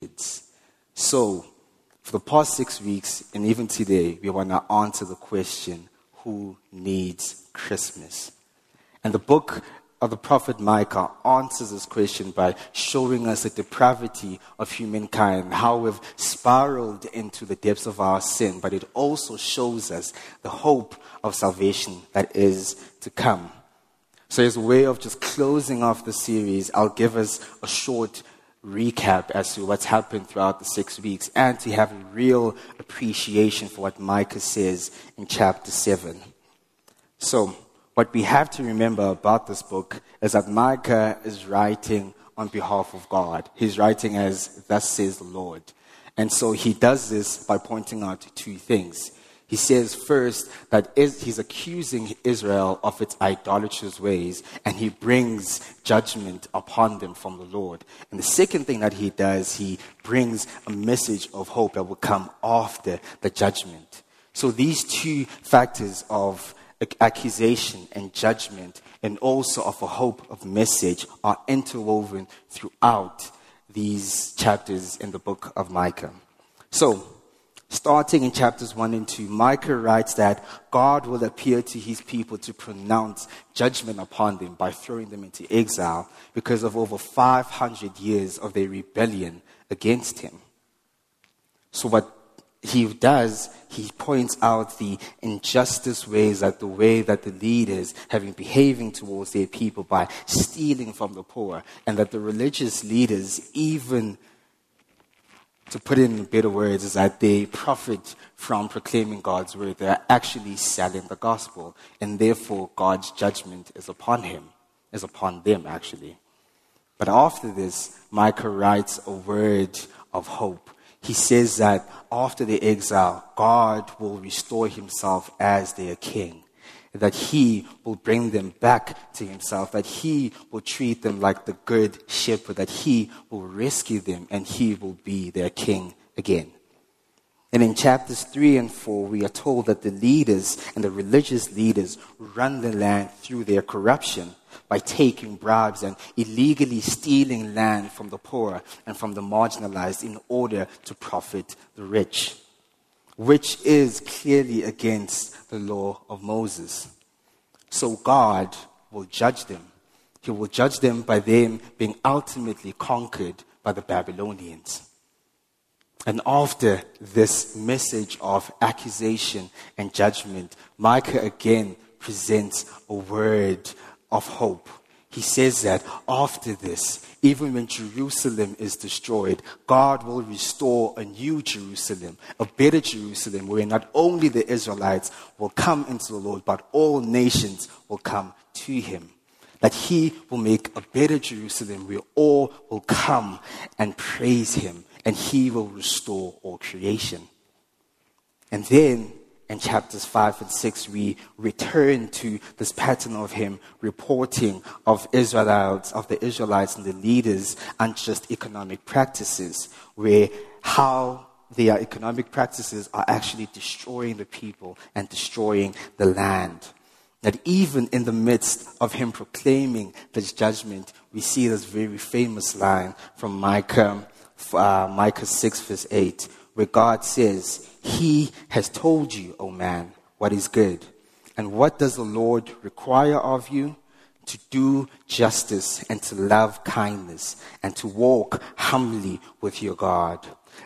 needs. So, for the past six weeks and even today, we want to answer the question who needs Christmas? And the book of the prophet Micah answers this question by showing us the depravity of humankind, how we've spiraled into the depths of our sin, but it also shows us the hope of salvation that is to come. So, as a way of just closing off the series, I'll give us a short recap as to what's happened throughout the six weeks and to have a real appreciation for what Micah says in chapter 7. So, what we have to remember about this book is that Micah is writing on behalf of God. He's writing as, Thus says the Lord. And so he does this by pointing out two things. He says first that he's accusing Israel of its idolatrous ways and he brings judgment upon them from the Lord. And the second thing that he does, he brings a message of hope that will come after the judgment. So these two factors of accusation and judgment and also of a hope of message are interwoven throughout these chapters in the book of Micah. So, starting in chapters 1 and 2, Micah writes that God will appear to his people to pronounce judgment upon them by throwing them into exile because of over 500 years of their rebellion against him. So, what he does, he points out the injustice ways that the way that the leaders have been behaving towards their people by stealing from the poor, and that the religious leaders, even to put it in better words, is that they profit from proclaiming God's word. They're actually selling the gospel, and therefore God's judgment is upon him, is upon them actually. But after this, Micah writes a word of hope he says that after the exile, God will restore himself as their king. That he will bring them back to himself, that he will treat them like the good shepherd, that he will rescue them and he will be their king again. And in chapters 3 and 4, we are told that the leaders and the religious leaders run the land through their corruption by taking bribes and illegally stealing land from the poor and from the marginalized in order to profit the rich, which is clearly against the law of Moses. So God will judge them. He will judge them by them being ultimately conquered by the Babylonians. And after this message of accusation and judgment, Micah again presents a word of hope. He says that after this, even when Jerusalem is destroyed, God will restore a new Jerusalem, a better Jerusalem, where not only the Israelites will come into the Lord, but all nations will come to him. That he will make a better Jerusalem where all will come and praise him, and he will restore all creation. And then in chapters 5 and 6, we return to this pattern of him reporting of Israelites, of the Israelites and the leaders, and just economic practices, where how their economic practices are actually destroying the people and destroying the land. That even in the midst of him proclaiming this judgment, we see this very famous line from Micah, uh, Micah 6, verse 8, where God says, he has told you, O man, what is good. And what does the Lord require of you? To do justice and to love kindness and to walk humbly with your God.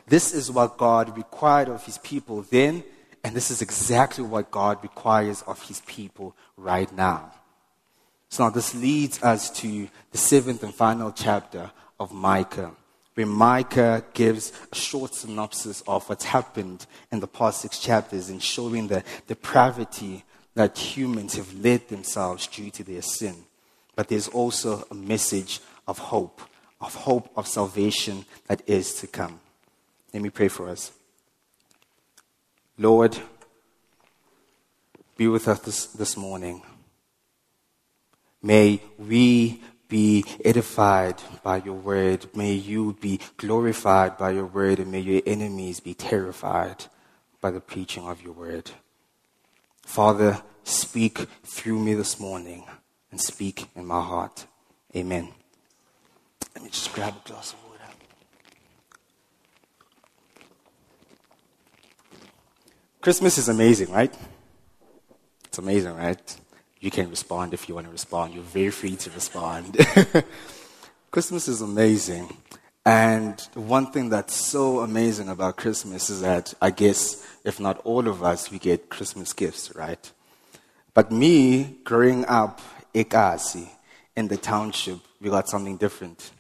This is what God required of his people then, and this is exactly what God requires of his people right now. So now this leads us to the seventh and final chapter of Micah where Micah gives a short synopsis of what's happened in the past six chapters and showing the depravity that humans have led themselves due to their sin. But there's also a message of hope, of hope of salvation that is to come. Let me pray for us. Lord, be with us this, this morning. May we be edified by your word. May you be glorified by your word, and may your enemies be terrified by the preaching of your word. Father, speak through me this morning and speak in my heart. Amen. Let me just grab a glass of water. Christmas is amazing, right? It's amazing, right? You can respond if you want to respond. You're very free to respond. Christmas is amazing. And one thing that's so amazing about Christmas is that I guess, if not all of us, we get Christmas gifts, right? But me, growing up, Ekasi, in the township, we got something different.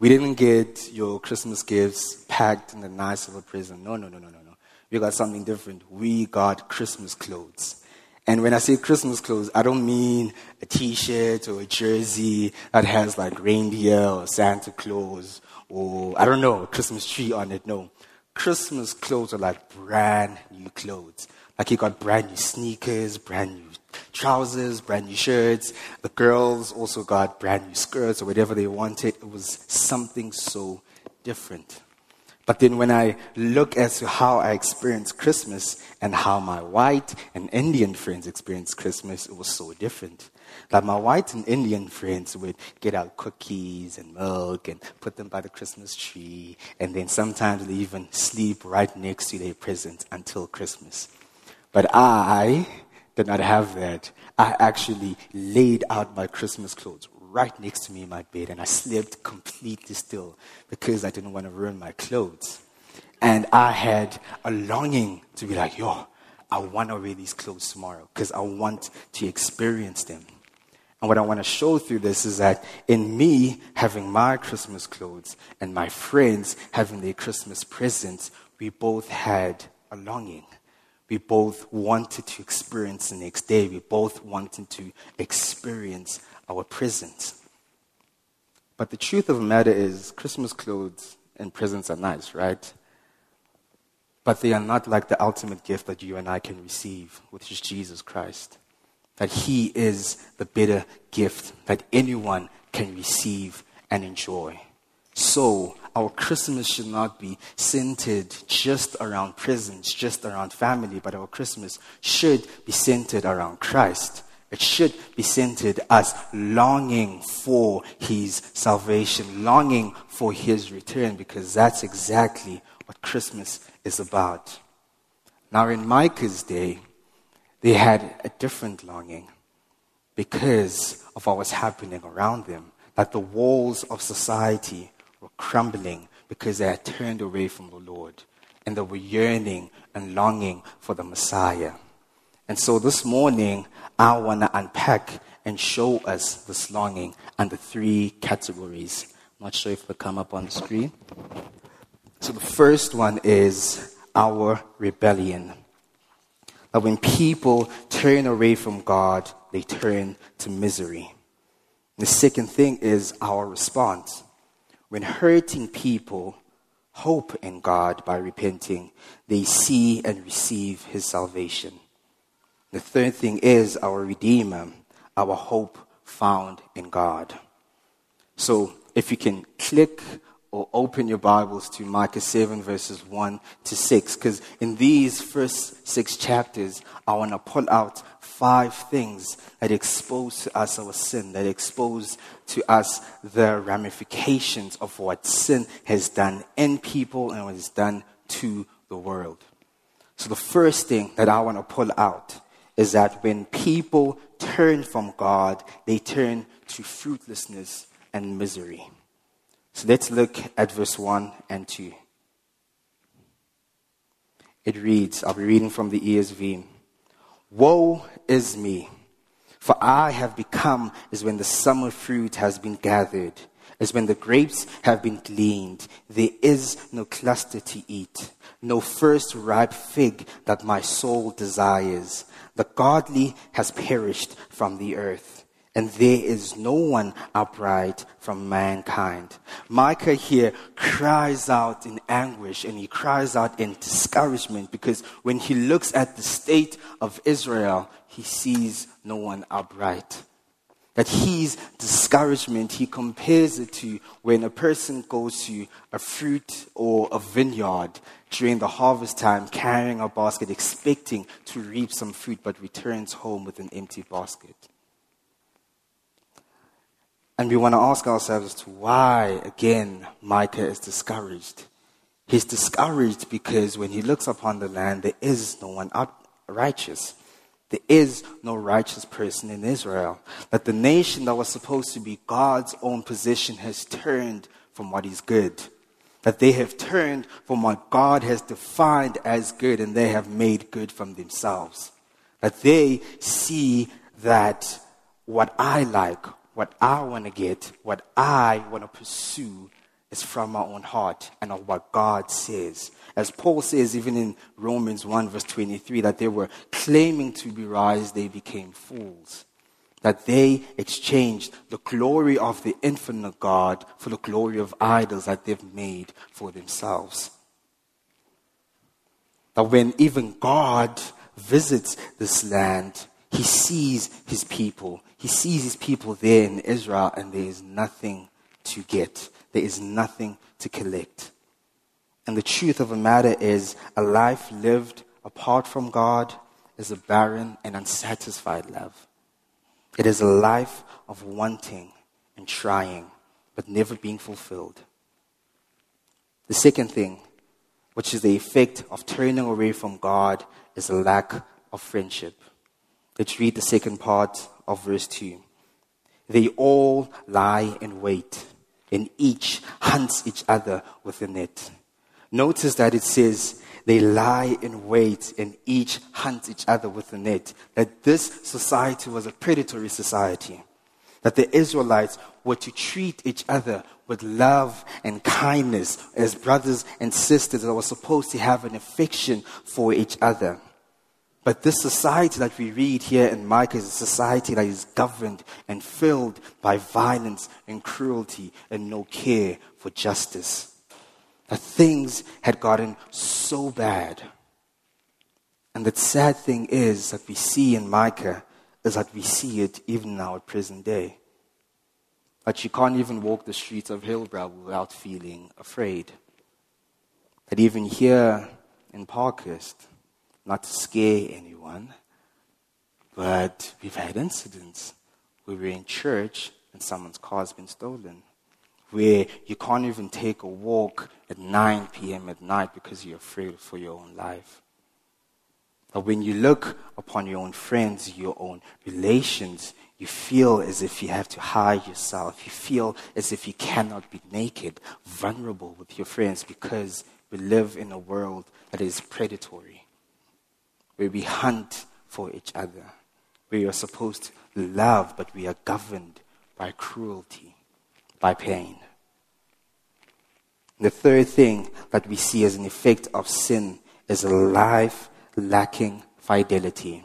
We didn't get your Christmas gifts packed in a nice little present. No, no, no, no, no, no. We got something different. We got Christmas clothes. And when I say Christmas clothes, I don't mean a t-shirt or a jersey that has like reindeer or Santa Claus or I don't know, a Christmas tree on it. No. Christmas clothes are like brand new clothes. Like you got brand new sneakers, brand new trousers, brand new shirts. The girls also got brand new skirts or whatever they wanted. It was something so different. But then when I look as to how I experienced Christmas and how my white and Indian friends experienced Christmas, it was so different. Like my white and Indian friends would get out cookies and milk and put them by the Christmas tree, and then sometimes they even sleep right next to their presents until Christmas. But I did not have that. I actually laid out my Christmas clothes right next to me in my bed, and I slept completely still because I didn't want to ruin my clothes. And I had a longing to be like, yo, I want to wear these clothes tomorrow because I want to experience them. And what I want to show through this is that in me having my Christmas clothes and my friends having their Christmas presents, we both had a longing. We both wanted to experience the next day. We both wanted to experience our presents. But the truth of the matter is, Christmas clothes and presents are nice, right? But they are not like the ultimate gift that you and I can receive, which is Jesus Christ. That He is the better gift that anyone can receive and enjoy. So, our Christmas should not be centered just around presents, just around family, but our Christmas should be centered around Christ. It should be centered as longing for his salvation, longing for his return, because that's exactly what Christmas is about. Now, in Micah's day, they had a different longing because of what was happening around them, that the walls of society were crumbling because they had turned away from the Lord and they were yearning and longing for the Messiah. And so this morning, I want to unpack and show us this longing and the three categories. I'm not sure if they come up on the screen. So the first one is our rebellion. That when people turn away from God, they turn to misery. The second thing is our response. When hurting people hope in God by repenting, they see and receive his salvation. The third thing is our Redeemer, our hope found in God. So if you can click or open your Bibles to Micah 7, verses 1 to 6, because in these first six chapters, I want to pull out five things that expose to us our sin, that expose to us the ramifications of what sin has done in people and what it's done to the world. So the first thing that I want to pull out is that when people turn from God, they turn to fruitlessness and misery. So let's look at verse 1 and 2. It reads, I'll be reading from the ESV Woe is me, for I have become as when the summer fruit has been gathered, as when the grapes have been gleaned. There is no cluster to eat, no first ripe fig that my soul desires. The godly has perished from the earth, and there is no one upright from mankind. Micah here cries out in anguish and he cries out in discouragement because when he looks at the state of Israel, he sees no one upright. That his discouragement, he compares it to when a person goes to a fruit or a vineyard during the harvest time carrying a basket, expecting to reap some fruit, but returns home with an empty basket. And we want to ask ourselves to why, again, Micah is discouraged. He's discouraged because when he looks upon the land, there is no one righteous. There is no righteous person in Israel. That the nation that was supposed to be God's own possession has turned from what is good. That they have turned from what God has defined as good and they have made good from themselves. That they see that what I like, what I want to get, what I want to pursue is from my own heart and of what God says. As Paul says, even in Romans 1, verse 23, that they were claiming to be wise, they became fools. That they exchanged the glory of the infinite God for the glory of idols that they've made for themselves. That when even God visits this land, he sees his people. He sees his people there in Israel, and there is nothing to get. There is nothing to collect. And the truth of the matter is, a life lived apart from God is a barren and unsatisfied love. It is a life of wanting and trying, but never being fulfilled. The second thing, which is the effect of turning away from God, is a lack of friendship. Let's read the second part of verse 2. They all lie in wait, and each hunts each other with a net. Notice that it says they lie in wait and each hunt each other with a net. That this society was a predatory society. That the Israelites were to treat each other with love and kindness as brothers and sisters that were supposed to have an affection for each other. But this society that we read here in Micah is a society that is governed and filled by violence and cruelty and no care for justice. That things had gotten so bad. And the sad thing is that we see in Micah is that we see it even now at present day. That you can't even walk the streets of Hillbrow without feeling afraid. That even here in Parkhurst, not to scare anyone, but we've had incidents where we're in church and someone's car's been stolen, where you can't even take a walk at 9 p.m. at night because you're afraid for your own life. But when you look upon your own friends, your own relations, you feel as if you have to hide yourself. You feel as if you cannot be naked, vulnerable with your friends because we live in a world that is predatory where we hunt for each other, where you're supposed to love, but we are governed by cruelty, by pain. The third thing that we see as an effect of sin is a life lacking fidelity.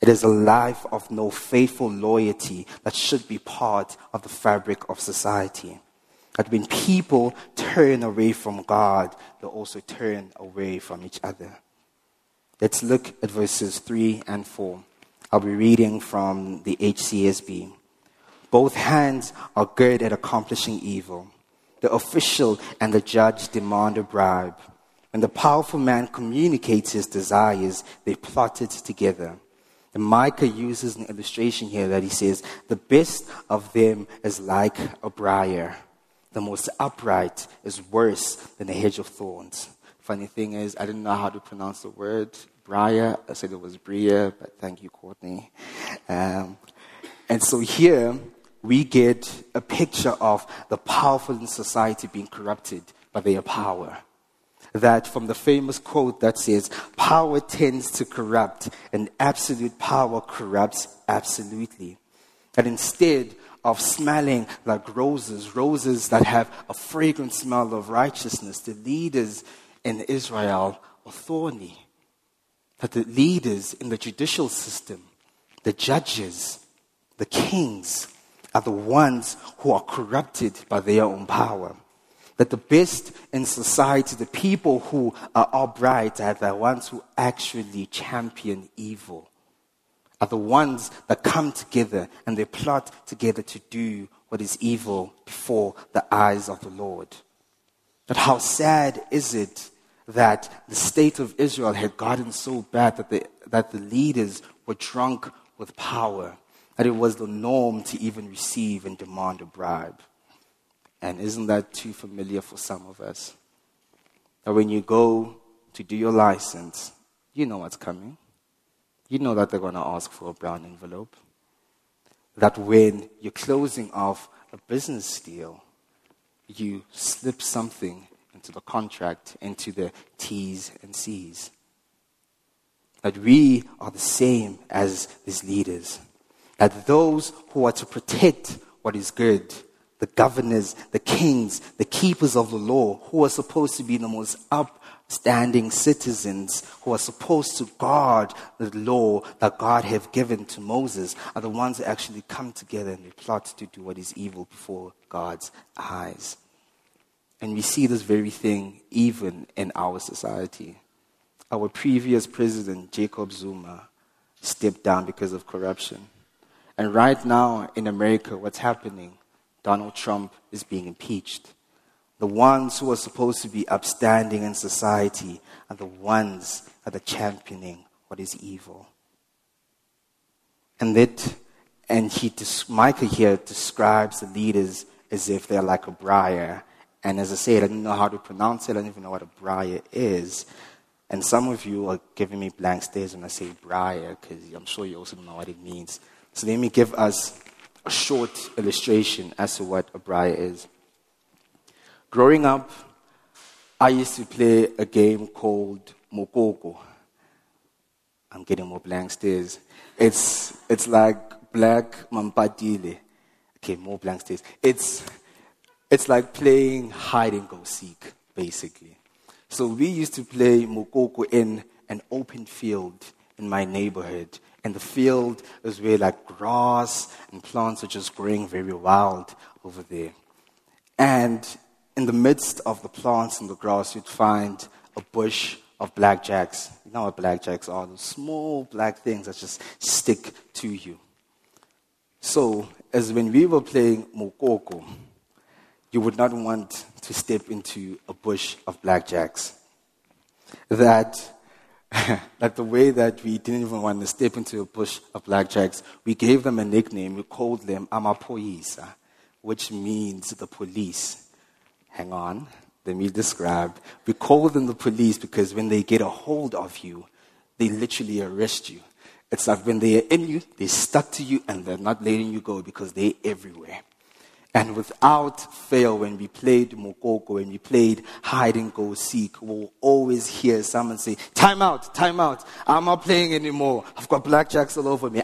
It is a life of no faithful loyalty that should be part of the fabric of society. That when people turn away from God, they also turn away from each other. Let's look at verses 3 and 4. I'll be reading from the HCSB. Both hands are good at accomplishing evil. The official and the judge demand a bribe. When the powerful man communicates his desires, they plot it together. And Micah uses an illustration here that he says, the best of them is like a briar. The most upright is worse than a hedge of thorns. Funny thing is, I didn't know how to pronounce the word Briar. I said it was Bria, but thank you, Courtney. Um, and so here we get a picture of the powerful in society being corrupted by their power. That from the famous quote that says, power tends to corrupt and absolute power corrupts absolutely. That instead of smelling like roses, roses that have a fragrant smell of righteousness, the leaders in Israel are thorny that the leaders in the judicial system, the judges, the kings, are the ones who are corrupted by their own power. That the best in society, the people who are upright, are the ones who actually champion evil, are the ones that come together and they plot together to do what is evil before the eyes of the Lord. But how sad is it that the state of Israel had gotten so bad that the, that the leaders were drunk with power, that it was the norm to even receive and demand a bribe. And isn't that too familiar for some of us? that when you go to do your license, you know what's coming. You know that they're going to ask for a brown envelope. That when you're closing off a business deal, you slip something into the contract, into the T's and C's. That we are the same as these leaders. That those who are to protect what is good, the governors, the kings, the keepers of the law, who are supposed to be the most upstanding citizens, who are supposed to guard the law that God have given to Moses, are the ones that actually come together and they plot to do what is evil before God's eyes. And we see this very thing even in our society. Our previous president, Jacob Zuma, stepped down because of corruption. And right now in America, what's happening? Donald Trump is being impeached. The ones who are supposed to be upstanding in society are the ones that are championing what is evil. And that, and he, Micah here describes the leaders as if they're like a briar and as I said, I didn't know how to pronounce it. I don't even know what a briar is. And some of you are giving me blank stares when I say briar, because I'm sure you also don't know what it means. So let me give us a short illustration as to what a briar is. Growing up, I used to play a game called Mokoko. I'm getting more blank stares. It's, it's like black mampatile. Okay, more blank stares. It's it's like playing hide and go seek, basically. So we used to play Mokoko in an open field in my neighborhood. And the field is where like grass and plants are just growing very wild over there. And in the midst of the plants and the grass, you'd find a bush of blackjacks. You know what blackjacks are? Those small black things that just stick to you. So, as when we were playing Mokoko, you would not want to step into a bush of blackjacks. That, that the way that we didn't even want to step into a bush of blackjacks, we gave them a nickname. We called them Amapoisa, which means the police. Hang on, let me describe. We call them the police because when they get a hold of you, they literally arrest you. It's like when they are in you, they're stuck to you and they're not letting you go because they're everywhere. And without fail, when we played Mokoko, when we played hide and go seek, we'll always hear someone say, Time out, time out. I'm not playing anymore. I've got blackjacks all over me.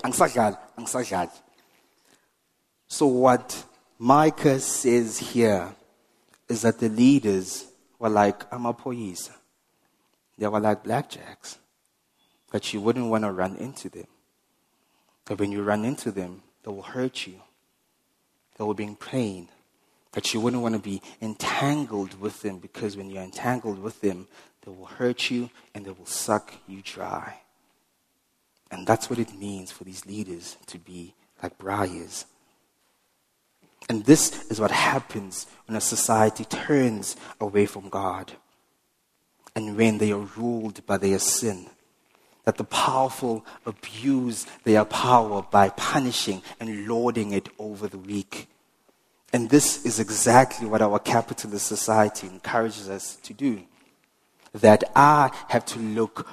So, what Micah says here is that the leaders were like Amapoyisa. They were like blackjacks. That you wouldn't want to run into them. That when you run into them, they will hurt you that will being pain, that you wouldn't want to be entangled with them because when you're entangled with them, they will hurt you and they will suck you dry. And that's what it means for these leaders to be like briars. And this is what happens when a society turns away from God and when they are ruled by their sin that the powerful abuse their power by punishing and lording it over the weak. And this is exactly what our capitalist society encourages us to do. That I have to look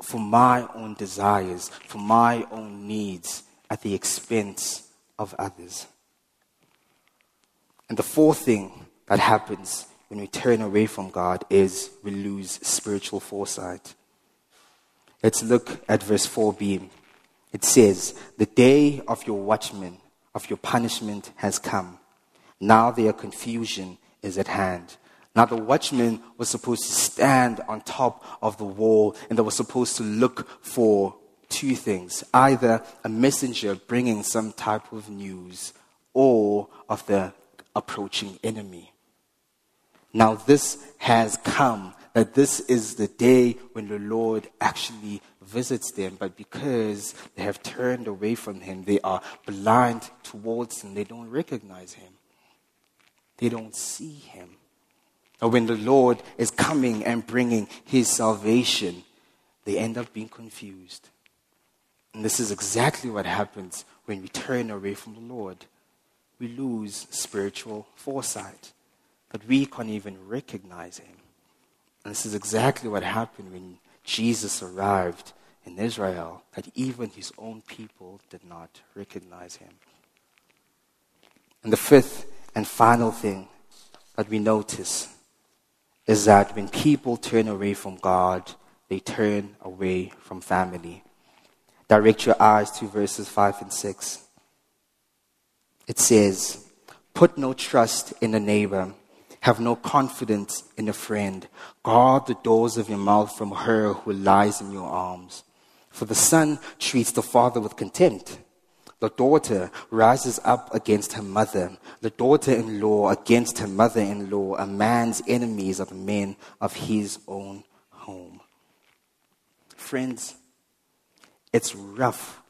for my own desires, for my own needs at the expense of others. And the fourth thing that happens when we turn away from God is we lose spiritual foresight. Let's look at verse 4b. It says, The day of your watchman, of your punishment has come. Now their confusion is at hand. Now the watchman was supposed to stand on top of the wall and they were supposed to look for two things either a messenger bringing some type of news or of the approaching enemy. Now this has come that this is the day when the Lord actually visits them, but because they have turned away from Him, they are blind towards Him. They don't recognize Him, they don't see Him. Or when the Lord is coming and bringing His salvation, they end up being confused. And this is exactly what happens when we turn away from the Lord. We lose spiritual foresight, but we can't even recognize Him And this is exactly what happened when Jesus arrived in Israel, that even his own people did not recognize him. And the fifth and final thing that we notice is that when people turn away from God, they turn away from family. Direct your eyes to verses 5 and 6. It says, Put no trust in a neighbor, have no confidence in a friend. Guard the doors of your mouth from her who lies in your arms. For the son treats the father with contempt the daughter rises up against her mother, the daughter in law against her mother in law. A man's enemies are the men of his own home. Friends, it's rough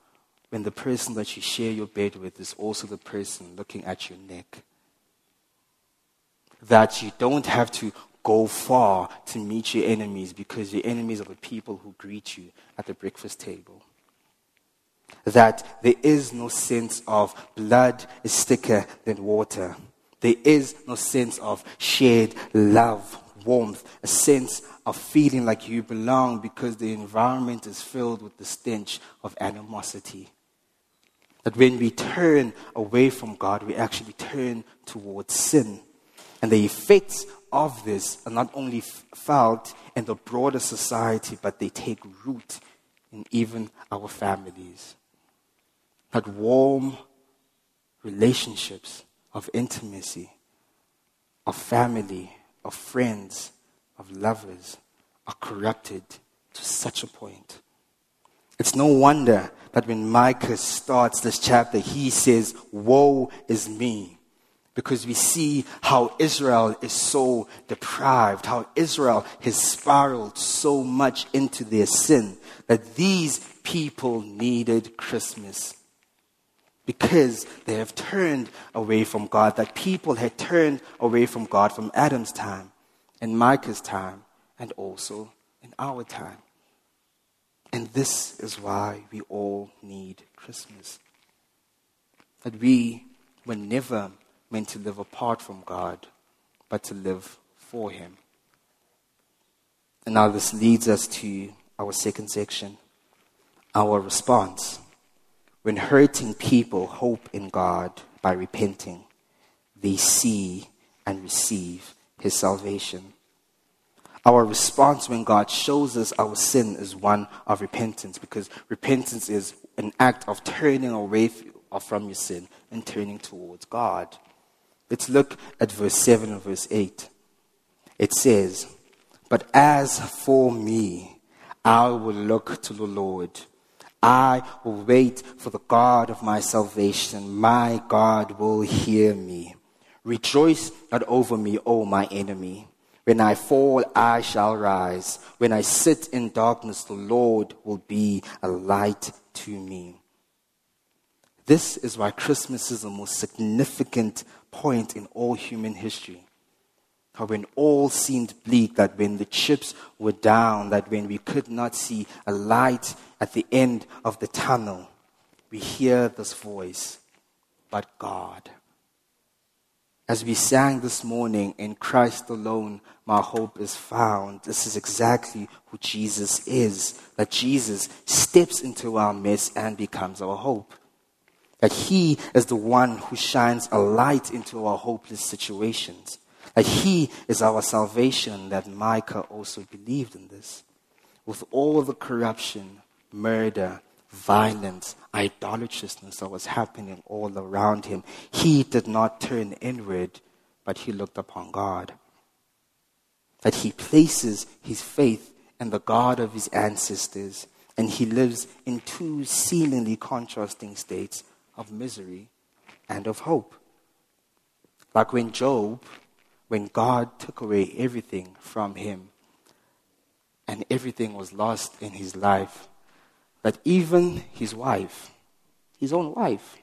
when the person that you share your bed with is also the person looking at your neck. That you don't have to go far to meet your enemies because your enemies are the people who greet you at the breakfast table that there is no sense of blood is thicker than water. There is no sense of shared love, warmth, a sense of feeling like you belong because the environment is filled with the stench of animosity. That when we turn away from God, we actually turn towards sin. And the effects of this are not only felt in the broader society, but they take root in even our families that warm relationships of intimacy, of family, of friends, of lovers are corrupted to such a point. It's no wonder that when Micah starts this chapter, he says, Woe is me. Because we see how Israel is so deprived, how Israel has spiraled so much into their sin that these people needed Christmas because they have turned away from God, that people had turned away from God from Adam's time, and Micah's time, and also in our time. And this is why we all need Christmas. That we were never meant to live apart from God, but to live for Him. And now this leads us to our second section our response. When hurting people hope in God by repenting, they see and receive His salvation. Our response when God shows us our sin is one of repentance because repentance is an act of turning away from your sin and turning towards God. Let's look at verse 7 and verse 8. It says, But as for me, I will look to the Lord I will wait for the God of my salvation. My God will hear me. Rejoice not over me, O my enemy. When I fall, I shall rise. When I sit in darkness, the Lord will be a light to me. This is why Christmas is the most significant point in all human history. How when all seemed bleak, that when the chips were down, that when we could not see a light at the end of the tunnel, we hear this voice, but God. As we sang this morning, in Christ alone, my hope is found. This is exactly who Jesus is. That Jesus steps into our mess and becomes our hope. That He is the one who shines a light into our hopeless situations. That He is our salvation, that Micah also believed in this. With all the corruption, murder, violence, idolatrousness that was happening all around him, he did not turn inward, but he looked upon God. That he places his faith in the God of his ancestors, and he lives in two seemingly contrasting states of misery and of hope. Like when Job, when God took away everything from him, and everything was lost in his life, that even his wife, his own wife,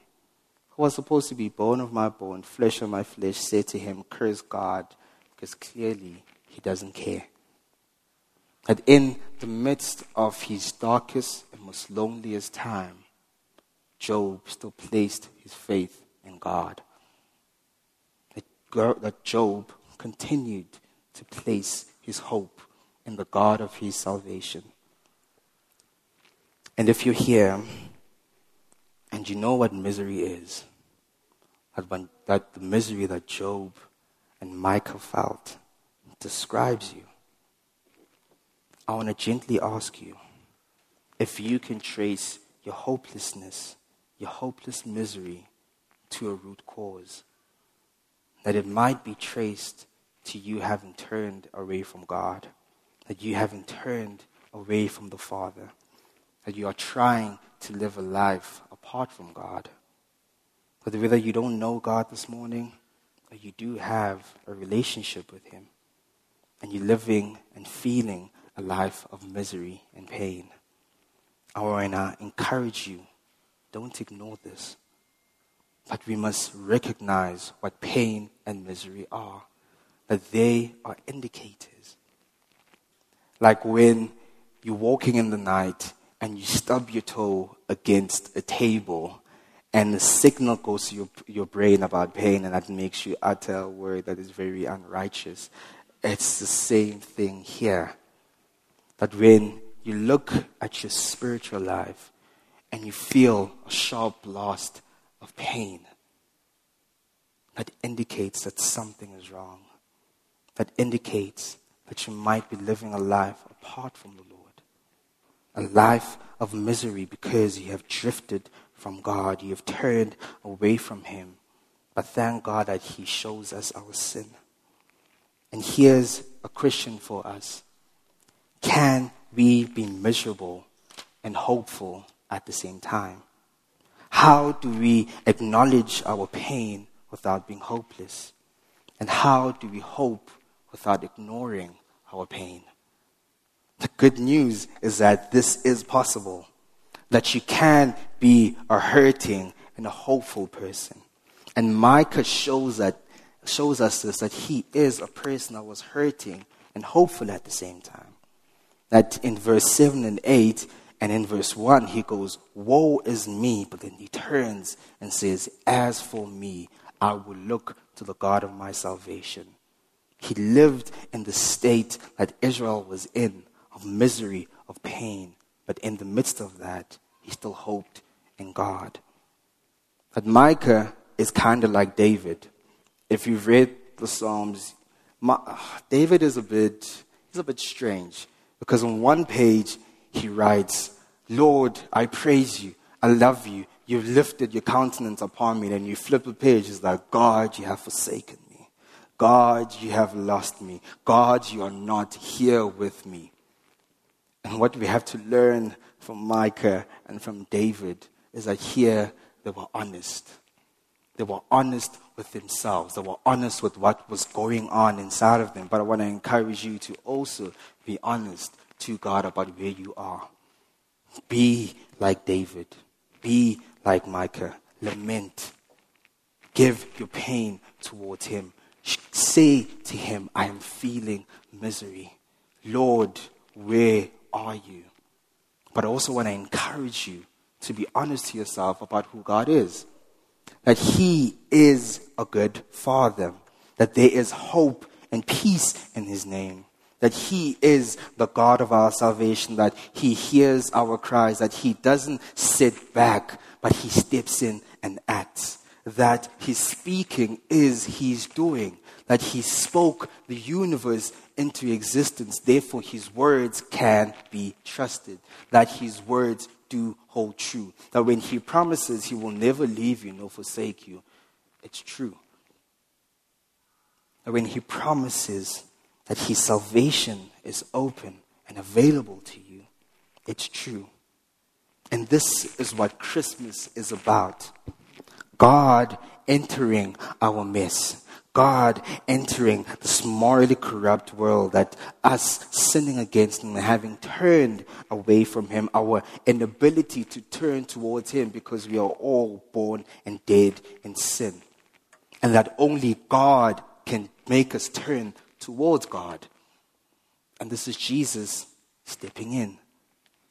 who was supposed to be bone of my bone, flesh of my flesh, said to him, Curse God, because clearly he doesn't care. That in the midst of his darkest and most loneliest time, Job still placed his faith in God. That Job continued to place his hope in the God of his salvation. And if you're here and you know what misery is, that, when, that the misery that Job and Micah felt describes you, I want to gently ask you if you can trace your hopelessness, your hopeless misery to a root cause, that it might be traced to you having turned away from God, that you haven't turned away from the Father, that you are trying to live a life apart from God. But whether you don't know God this morning, or you do have a relationship with Him, and you're living and feeling a life of misery and pain, I want to encourage you don't ignore this. But we must recognize what pain and misery are that they are indicators. Like when you're walking in the night and you stub your toe against a table and the signal goes to your, your brain about pain and that makes you utter a word that is very unrighteous. It's the same thing here. That when you look at your spiritual life and you feel a sharp blast of pain, that indicates that something is wrong that indicates that you might be living a life apart from the Lord, a life of misery because you have drifted from God, you have turned away from Him. But thank God that He shows us our sin. And here's a question for us Can we be miserable and hopeful at the same time? How do we acknowledge our pain without being hopeless? And how do we hope without ignoring our pain. The good news is that this is possible, that you can be a hurting and a hopeful person. And Micah shows, that, shows us this, that he is a person that was hurting and hopeful at the same time. That in verse 7 and 8, and in verse 1, he goes, Woe is me. But then he turns and says, As for me, I will look to the God of my salvation. He lived in the state that Israel was in of misery, of pain. But in the midst of that, he still hoped in God. But Micah is kind of like David. If you've read the Psalms, David is a bit, he's a bit strange because on one page he writes, Lord, I praise you. I love you. You've lifted your countenance upon me. And you flip the page, it's like, God, you have forsaken me. God, you have lost me. God, you are not here with me. And what we have to learn from Micah and from David is that here they were honest. They were honest with themselves. They were honest with what was going on inside of them. But I want to encourage you to also be honest to God about where you are. Be like David. Be like Micah. Lament. Give your pain towards Him say to him, I am feeling misery. Lord, where are you? But I also want to encourage you to be honest to yourself about who God is. That He is a good Father. That there is hope and peace in His name. That He is the God of our salvation. That He hears our cries. That He doesn't sit back, but He steps in and acts that his speaking is his doing, that he spoke the universe into existence. Therefore, his words can be trusted, that his words do hold true. That when he promises he will never leave you nor forsake you, it's true. That when he promises that his salvation is open and available to you, it's true. And this is what Christmas is about. God entering our midst. God entering this morally corrupt world that us sinning against Him and having turned away from Him, our inability to turn towards Him because we are all born and dead in sin. And that only God can make us turn towards God. And this is Jesus stepping in.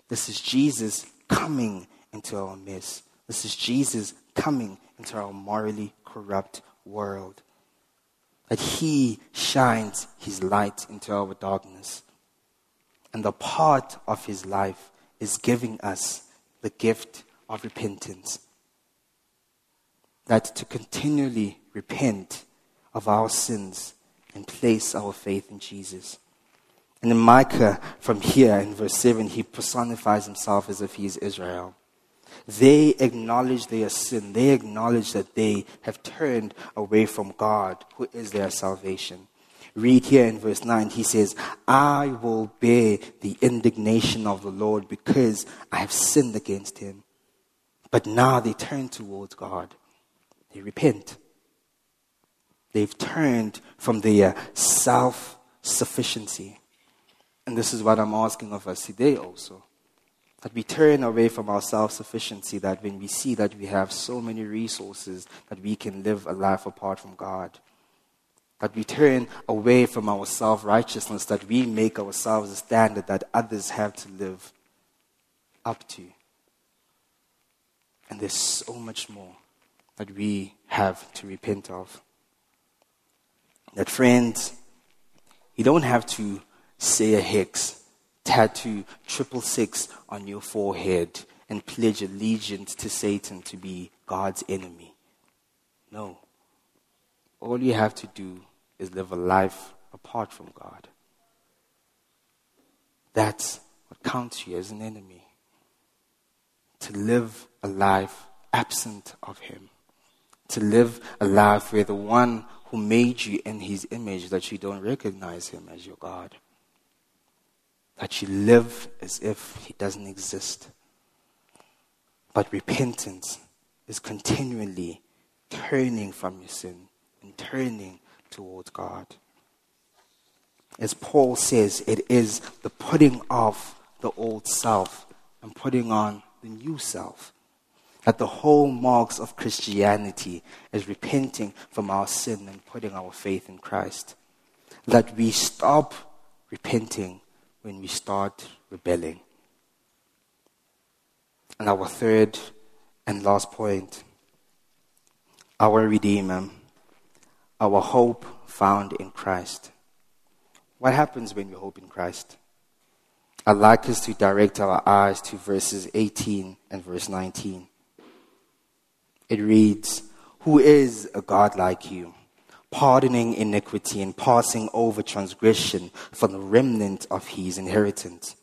This is Jesus coming into our midst. This is Jesus coming into our morally corrupt world. That He shines His light into our darkness. And the part of his life is giving us the gift of repentance. That to continually repent of our sins and place our faith in Jesus. And in Micah, from here in verse 7, he personifies himself as if he is Israel. They acknowledge their sin. They acknowledge that they have turned away from God, who is their salvation. Read here in verse 9, he says, I will bear the indignation of the Lord because I have sinned against him. But now they turn towards God. They repent. They've turned from their self sufficiency. And this is what I'm asking of us today also. That we turn away from our self sufficiency, that when we see that we have so many resources that we can live a life apart from God, that we turn away from our self righteousness, that we make ourselves a standard that others have to live up to. And there's so much more that we have to repent of. That, friends, you don't have to say a hex, tattoo triple six on your forehead, and pledge allegiance to Satan to be God's enemy. No. All you have to do is live a life apart from God. That's what counts you as an enemy. To live a life absent of Him. To live a life where the one who made you in His image, that you don't recognize Him as your God. That you live as if He doesn't exist. But repentance is continually turning from your sin and turning towards God. As Paul says, it is the putting off the old self and putting on the new self. That the whole marks of Christianity is repenting from our sin and putting our faith in Christ. That we stop repenting when we start rebelling. And our third and last point our Redeemer our hope found in Christ. What happens when we hope in Christ? I'd like us to direct our eyes to verses 18 and verse 19. It reads, Who is a God like you, pardoning iniquity and passing over transgression for the remnant of his inheritance?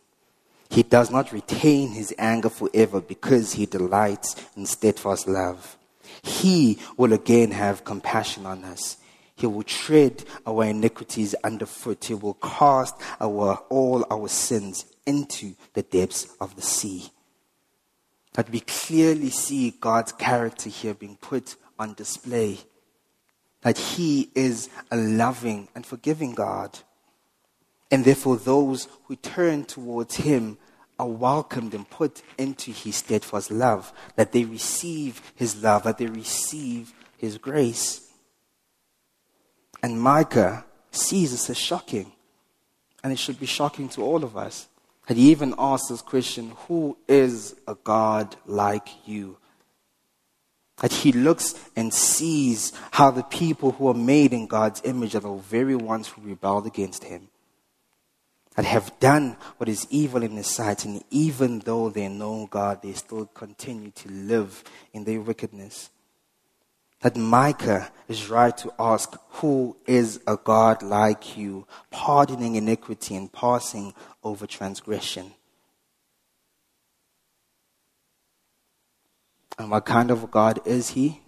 He does not retain his anger forever because he delights in steadfast love. He will again have compassion on us he will tread our iniquities underfoot. He will cast our, all our sins into the depths of the sea. That we clearly see God's character here being put on display. That He is a loving and forgiving God. And therefore, those who turn towards Him are welcomed and put into His steadfast love. That they receive His love, that they receive His grace. And Micah sees this as shocking. And it should be shocking to all of us. And he even asks this question Who is a God like you? That he looks and sees how the people who are made in God's image are the very ones who rebelled against him. That have done what is evil in his sight, and even though they know God, they still continue to live in their wickedness that Micah is right to ask, Who is a God like you, pardoning iniquity and passing over transgression? And what kind of a God is he?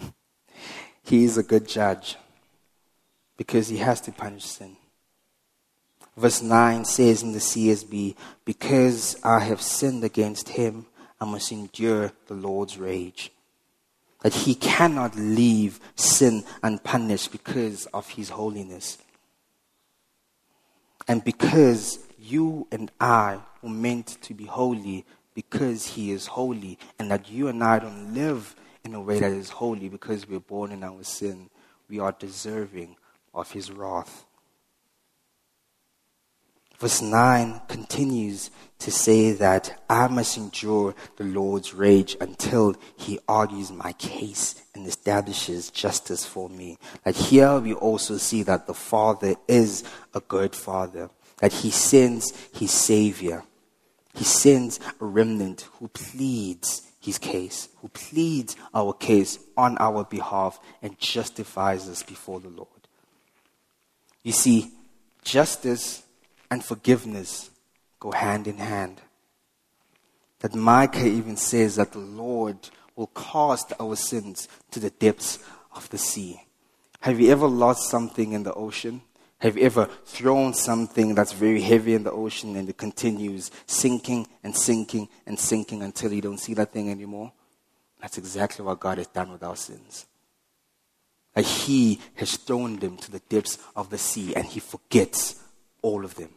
he is a good judge because he has to punish sin. Verse 9 says in the CSB, Because I have sinned against him, I must endure the Lord's rage that he cannot leave sin unpunished because of his holiness. And because you and I were meant to be holy because he is holy, and that you and I don't live in a way that is holy because we're born in our sin, we are deserving of his wrath. Verse 9 continues to say that I must endure the Lord's rage until he argues my case and establishes justice for me. That here we also see that the Father is a good Father. that he sends his savior. He sends a remnant who pleads his case, who pleads our case on our behalf and justifies us before the Lord. You see, justice and forgiveness go hand in hand. That Micah even says that the Lord will cast our sins to the depths of the sea. Have you ever lost something in the ocean? Have you ever thrown something that's very heavy in the ocean and it continues sinking and sinking and sinking until you don't see that thing anymore? That's exactly what God has done with our sins. That He has thrown them to the depths of the sea and He forgets all of them.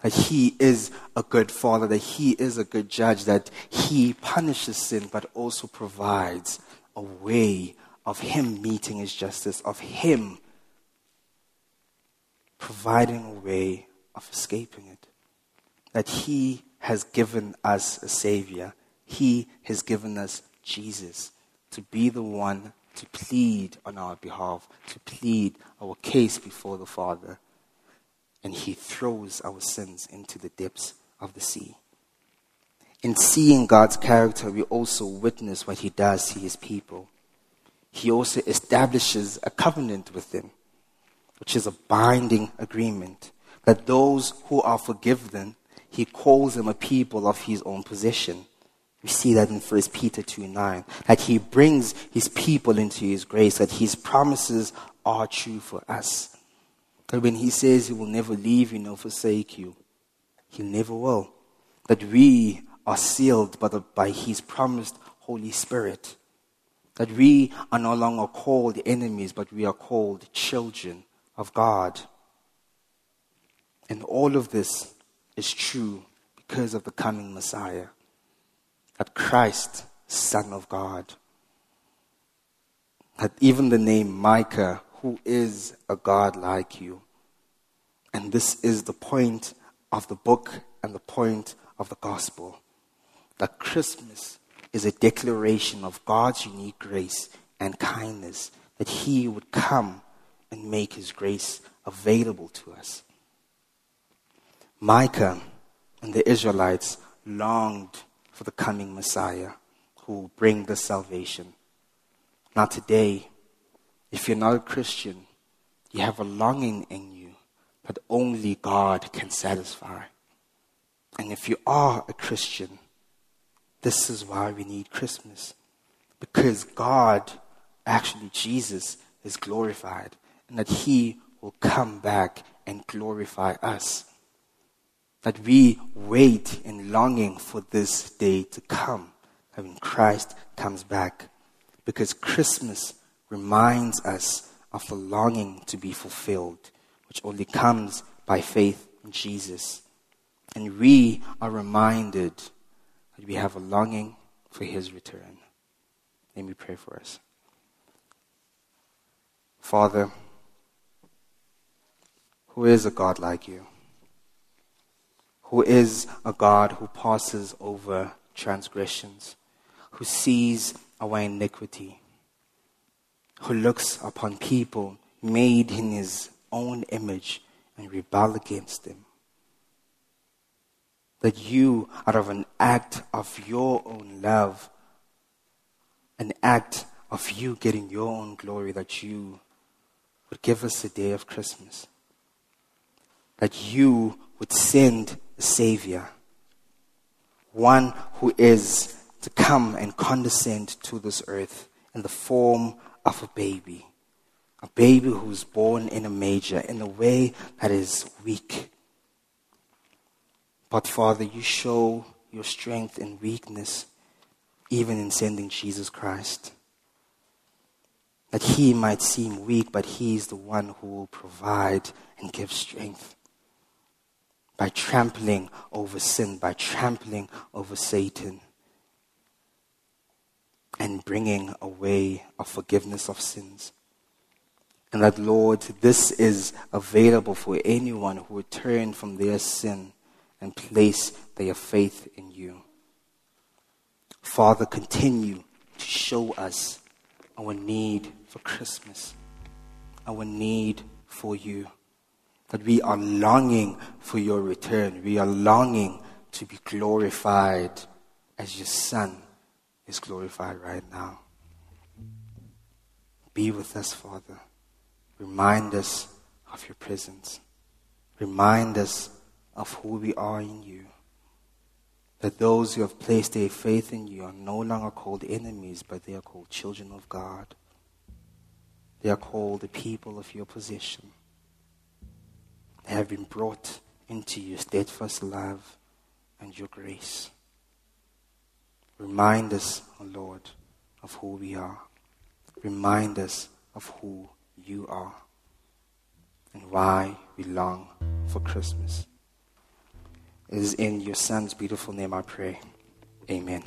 That He is a good Father, that He is a good judge, that He punishes sin but also provides a way of Him meeting His justice, of Him providing a way of escaping it. That He has given us a Savior. He has given us Jesus to be the one to plead on our behalf, to plead our case before the Father. And He throws our sins into the depths of the sea. In seeing God's character, we also witness what He does to His people. He also establishes a covenant with them which is a binding agreement, that those who are forgiven, he calls them a people of his own possession. We see that in 1 Peter 2 9, that he brings his people into his grace, that his promises are true for us. That when he says he will never leave you nor forsake you, he never will. That we are sealed by, the, by his promised Holy Spirit. That we are no longer called enemies, but we are called children of God. And all of this is true because of the coming Messiah, that Christ, Son of God. That even the name Micah, who is a God like you. And this is the point of the book and the point of the gospel. That Christmas is a declaration of God's unique grace and kindness, that He would come and make his grace available to us. Micah and the Israelites longed for the coming Messiah who will bring the salvation. Now, today, if you're not a Christian, you have a longing in you that only God can satisfy. And if you are a Christian, this is why we need Christmas. Because God, actually, Jesus, is glorified and that He will come back and glorify us. That we wait in longing for this day to come, when Christ comes back. Because Christmas reminds us of the longing to be fulfilled, which only comes by faith in Jesus. And we are reminded that we have a longing for His return. Let me pray for us. Father, who is a God like you? Who is a God who passes over transgressions, who sees our iniquity, who looks upon people made in his own image and rebel against them? That you, out of an act of your own love, an act of you getting your own glory, that you would give us the day of Christmas that you would send a Savior, one who is to come and condescend to this earth in the form of a baby, a baby who is born in a manger in a way that is weak. But Father, you show your strength and weakness even in sending Jesus Christ. That he might seem weak, but he is the one who will provide and give strength by trampling over sin, by trampling over Satan, and bringing away a way of forgiveness of sins. And that, Lord, this is available for anyone who would turn from their sin and place their faith in you. Father, continue to show us our need for Christmas, our need for you. That we are longing for your return. We are longing to be glorified as your Son is glorified right now. Be with us, Father. Remind us of your presence. Remind us of who we are in you. That those who have placed their faith in you are no longer called enemies, but they are called children of God. They are called the people of your possession. They have been brought into your steadfast love and your grace. Remind us, O Lord, of who we are. Remind us of who you are and why we long for Christmas. It is in your Son's beautiful name I pray. Amen.